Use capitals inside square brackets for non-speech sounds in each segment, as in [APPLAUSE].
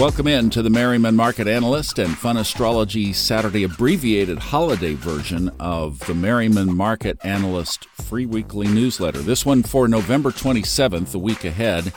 Welcome in to the Merriman Market Analyst and Fun Astrology Saturday abbreviated holiday version of the Merriman Market Analyst free weekly newsletter. This one for November 27th, the week ahead.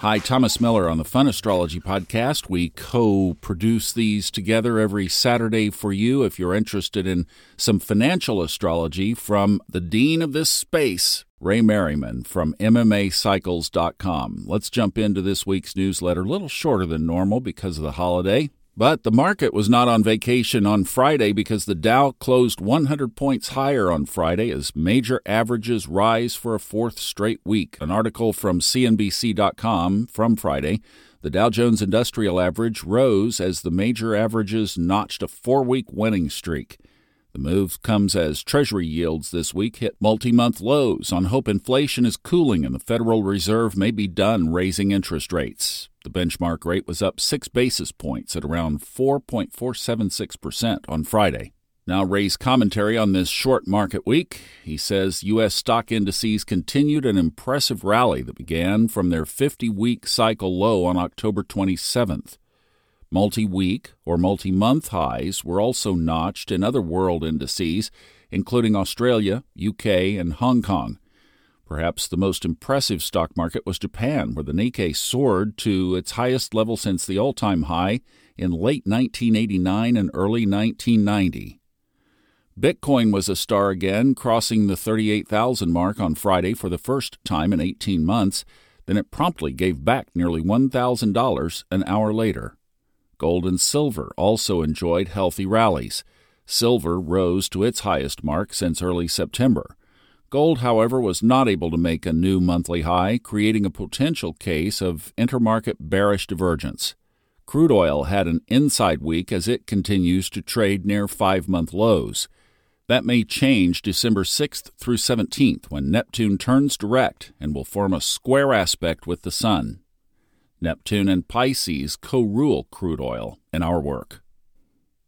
Hi, Thomas Miller on the Fun Astrology Podcast. We co produce these together every Saturday for you if you're interested in some financial astrology from the dean of this space, Ray Merriman from MMAcycles.com. Let's jump into this week's newsletter, a little shorter than normal because of the holiday. But the market was not on vacation on Friday because the Dow closed 100 points higher on Friday as major averages rise for a fourth straight week. An article from CNBC.com from Friday. The Dow Jones Industrial Average rose as the major averages notched a four week winning streak. The move comes as Treasury yields this week hit multi month lows on hope inflation is cooling and the Federal Reserve may be done raising interest rates. The benchmark rate was up six basis points at around 4.476% on Friday. Now, Ray's commentary on this short market week. He says U.S. stock indices continued an impressive rally that began from their 50 week cycle low on October 27th. Multi week or multi month highs were also notched in other world indices, including Australia, UK, and Hong Kong. Perhaps the most impressive stock market was Japan, where the Nikkei soared to its highest level since the all time high in late 1989 and early 1990. Bitcoin was a star again, crossing the 38,000 mark on Friday for the first time in 18 months. Then it promptly gave back nearly $1,000 an hour later. Gold and silver also enjoyed healthy rallies. Silver rose to its highest mark since early September. Gold, however, was not able to make a new monthly high, creating a potential case of intermarket bearish divergence. Crude oil had an inside week as it continues to trade near five month lows. That may change December 6th through 17th when Neptune turns direct and will form a square aspect with the Sun. Neptune and Pisces co rule crude oil in our work.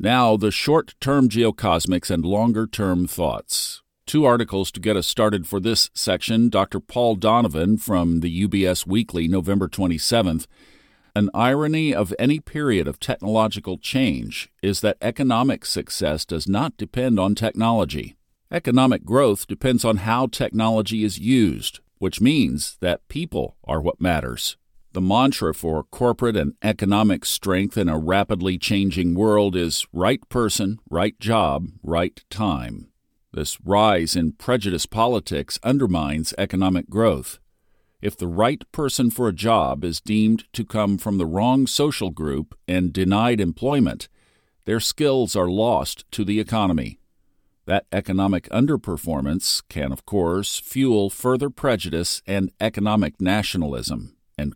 Now, the short term geocosmics and longer term thoughts two articles to get us started for this section. Dr. Paul Donovan from the UBS Weekly, November 27th. An irony of any period of technological change is that economic success does not depend on technology. Economic growth depends on how technology is used, which means that people are what matters. The mantra for corporate and economic strength in a rapidly changing world is right person, right job, right time. This rise in prejudice politics undermines economic growth. If the right person for a job is deemed to come from the wrong social group and denied employment, their skills are lost to the economy. That economic underperformance can, of course, fuel further prejudice and economic nationalism. And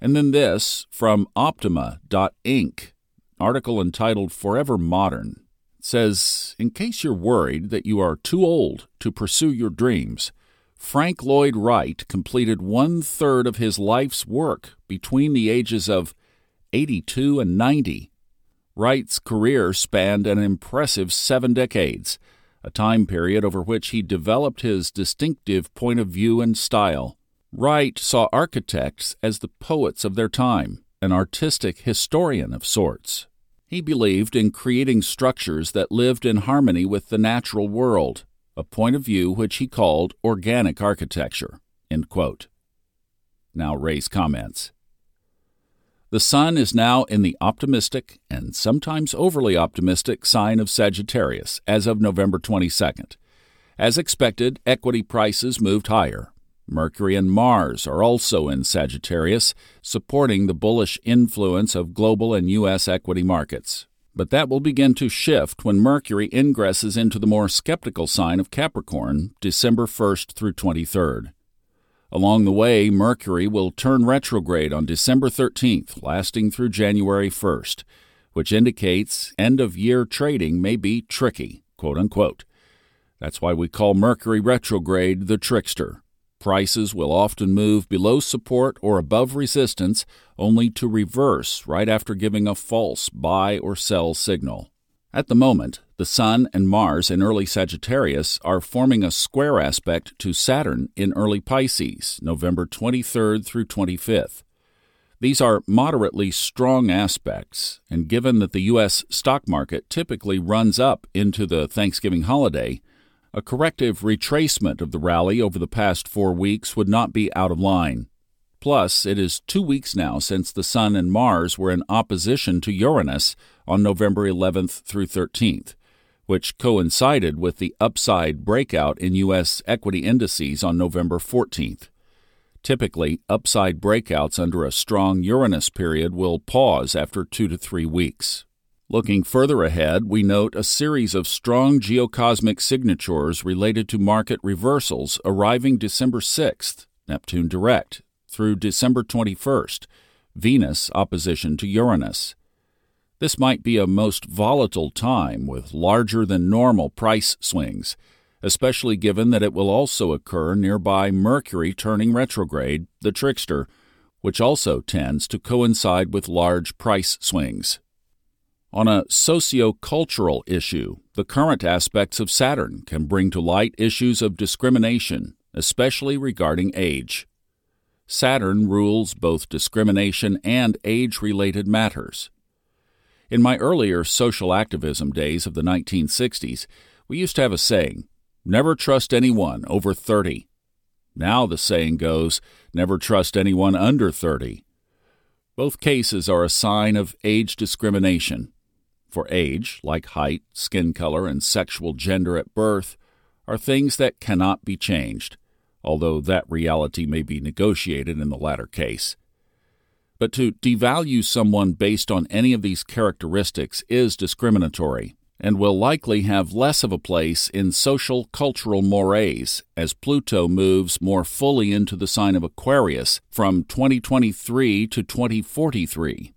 then this from Optima.inc, article entitled Forever Modern says In case you're worried that you are too old to pursue your dreams, Frank Lloyd Wright completed one third of his life's work between the ages of 82 and 90. Wright's career spanned an impressive seven decades, a time period over which he developed his distinctive point of view and style. Wright saw architects as the poets of their time, an artistic historian of sorts. He believed in creating structures that lived in harmony with the natural world, a point of view which he called organic architecture. Now, Ray's comments. The Sun is now in the optimistic and sometimes overly optimistic sign of Sagittarius as of November 22nd. As expected, equity prices moved higher. Mercury and Mars are also in Sagittarius, supporting the bullish influence of global and U.S. equity markets. But that will begin to shift when Mercury ingresses into the more skeptical sign of Capricorn December 1st through 23rd. Along the way, Mercury will turn retrograde on December 13th, lasting through January 1st, which indicates end of year trading may be tricky, quote unquote. That's why we call Mercury retrograde the trickster. Prices will often move below support or above resistance, only to reverse right after giving a false buy or sell signal. At the moment, the Sun and Mars in early Sagittarius are forming a square aspect to Saturn in early Pisces, November 23rd through 25th. These are moderately strong aspects, and given that the U.S. stock market typically runs up into the Thanksgiving holiday, a corrective retracement of the rally over the past four weeks would not be out of line. Plus, it is two weeks now since the Sun and Mars were in opposition to Uranus on November 11th through 13th, which coincided with the upside breakout in U.S. equity indices on November 14th. Typically, upside breakouts under a strong Uranus period will pause after two to three weeks. Looking further ahead, we note a series of strong geocosmic signatures related to market reversals arriving December 6th, Neptune direct, through December 21st, Venus opposition to Uranus. This might be a most volatile time with larger than normal price swings, especially given that it will also occur nearby Mercury turning retrograde, the trickster, which also tends to coincide with large price swings. On a socio-cultural issue, the current aspects of Saturn can bring to light issues of discrimination, especially regarding age. Saturn rules both discrimination and age related matters. In my earlier social activism days of the 1960s, we used to have a saying never trust anyone over 30. Now the saying goes never trust anyone under 30. Both cases are a sign of age discrimination. For age, like height, skin color, and sexual gender at birth, are things that cannot be changed although that reality may be negotiated in the latter case. But to devalue someone based on any of these characteristics is discriminatory and will likely have less of a place in social cultural mores as Pluto moves more fully into the sign of Aquarius from 2023 to 2043,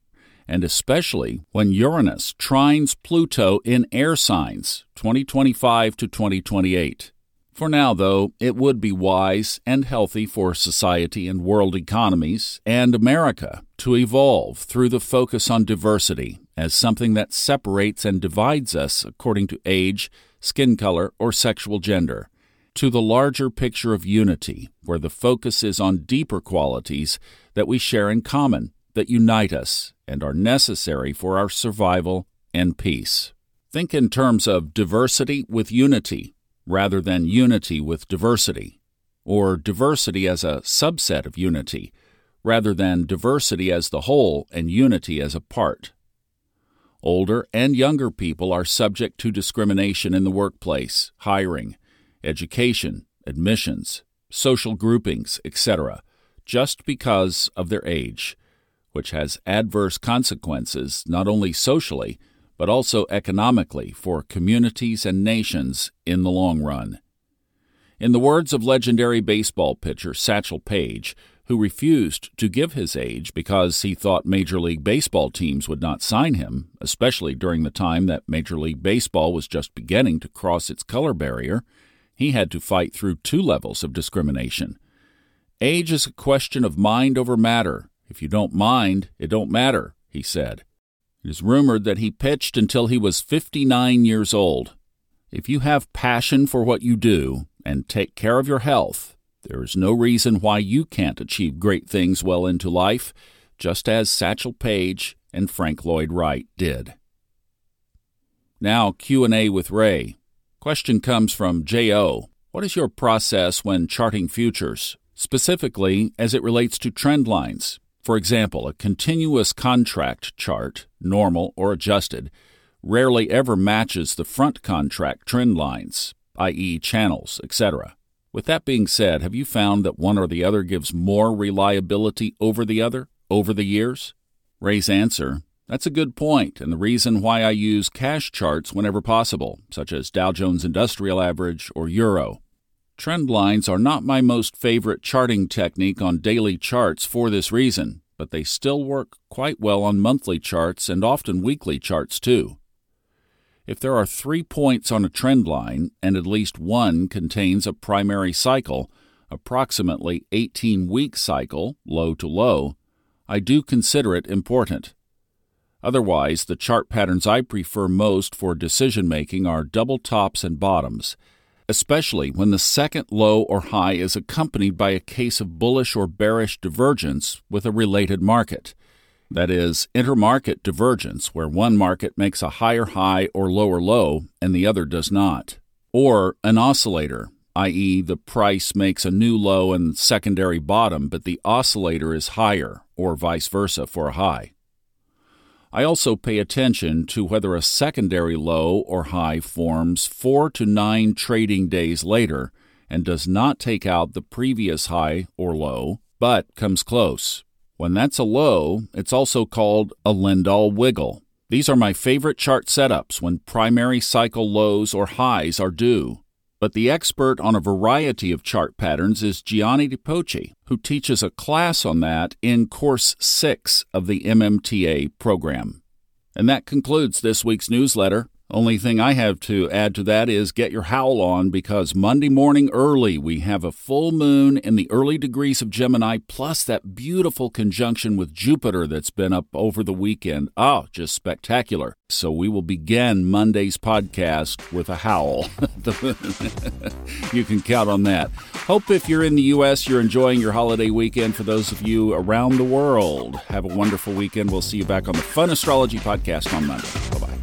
and especially when Uranus trines Pluto in air signs 2025 to 2028. For now, though, it would be wise and healthy for society and world economies and America to evolve through the focus on diversity as something that separates and divides us according to age, skin color, or sexual gender, to the larger picture of unity, where the focus is on deeper qualities that we share in common, that unite us, and are necessary for our survival and peace. Think in terms of diversity with unity rather than unity with diversity, or diversity as a subset of unity, rather than diversity as the whole and unity as a part. Older and younger people are subject to discrimination in the workplace, hiring, education, admissions, social groupings, etc., just because of their age, which has adverse consequences not only socially, but also economically for communities and nations in the long run. In the words of legendary baseball pitcher Satchel Paige, who refused to give his age because he thought Major League Baseball teams would not sign him, especially during the time that Major League Baseball was just beginning to cross its color barrier, he had to fight through two levels of discrimination. Age is a question of mind over matter. If you don't mind, it don't matter, he said. It is rumored that he pitched until he was 59 years old. If you have passion for what you do and take care of your health, there is no reason why you can't achieve great things well into life, just as Satchel Paige and Frank Lloyd Wright did. Now Q&A with Ray. Question comes from J.O. What is your process when charting futures, specifically as it relates to trend lines? For example, a continuous contract chart, normal or adjusted, rarely ever matches the front contract trend lines, i.e., channels, etc. With that being said, have you found that one or the other gives more reliability over the other over the years? Ray's answer That's a good point, and the reason why I use cash charts whenever possible, such as Dow Jones Industrial Average or Euro. Trend lines are not my most favorite charting technique on daily charts for this reason, but they still work quite well on monthly charts and often weekly charts too. If there are three points on a trend line and at least one contains a primary cycle, approximately 18 week cycle, low to low, I do consider it important. Otherwise, the chart patterns I prefer most for decision making are double tops and bottoms especially when the second low or high is accompanied by a case of bullish or bearish divergence with a related market. That is, intermarket divergence, where one market makes a higher high or lower low and the other does not. Or an oscillator, i.e., the price makes a new low and secondary bottom, but the oscillator is higher, or vice versa for a high. I also pay attention to whether a secondary low or high forms four to nine trading days later and does not take out the previous high or low, but comes close. When that's a low, it's also called a Lindahl wiggle. These are my favorite chart setups when primary cycle lows or highs are due. But the expert on a variety of chart patterns is Gianni Di Poce, who teaches a class on that in Course 6 of the MMTA program. And that concludes this week's newsletter. Only thing I have to add to that is get your howl on because Monday morning early we have a full moon in the early degrees of Gemini plus that beautiful conjunction with Jupiter that's been up over the weekend. Oh, just spectacular. So we will begin Monday's podcast with a howl. [LAUGHS] [LAUGHS] you can count on that. Hope if you're in the U.S., you're enjoying your holiday weekend. For those of you around the world, have a wonderful weekend. We'll see you back on the Fun Astrology Podcast on Monday.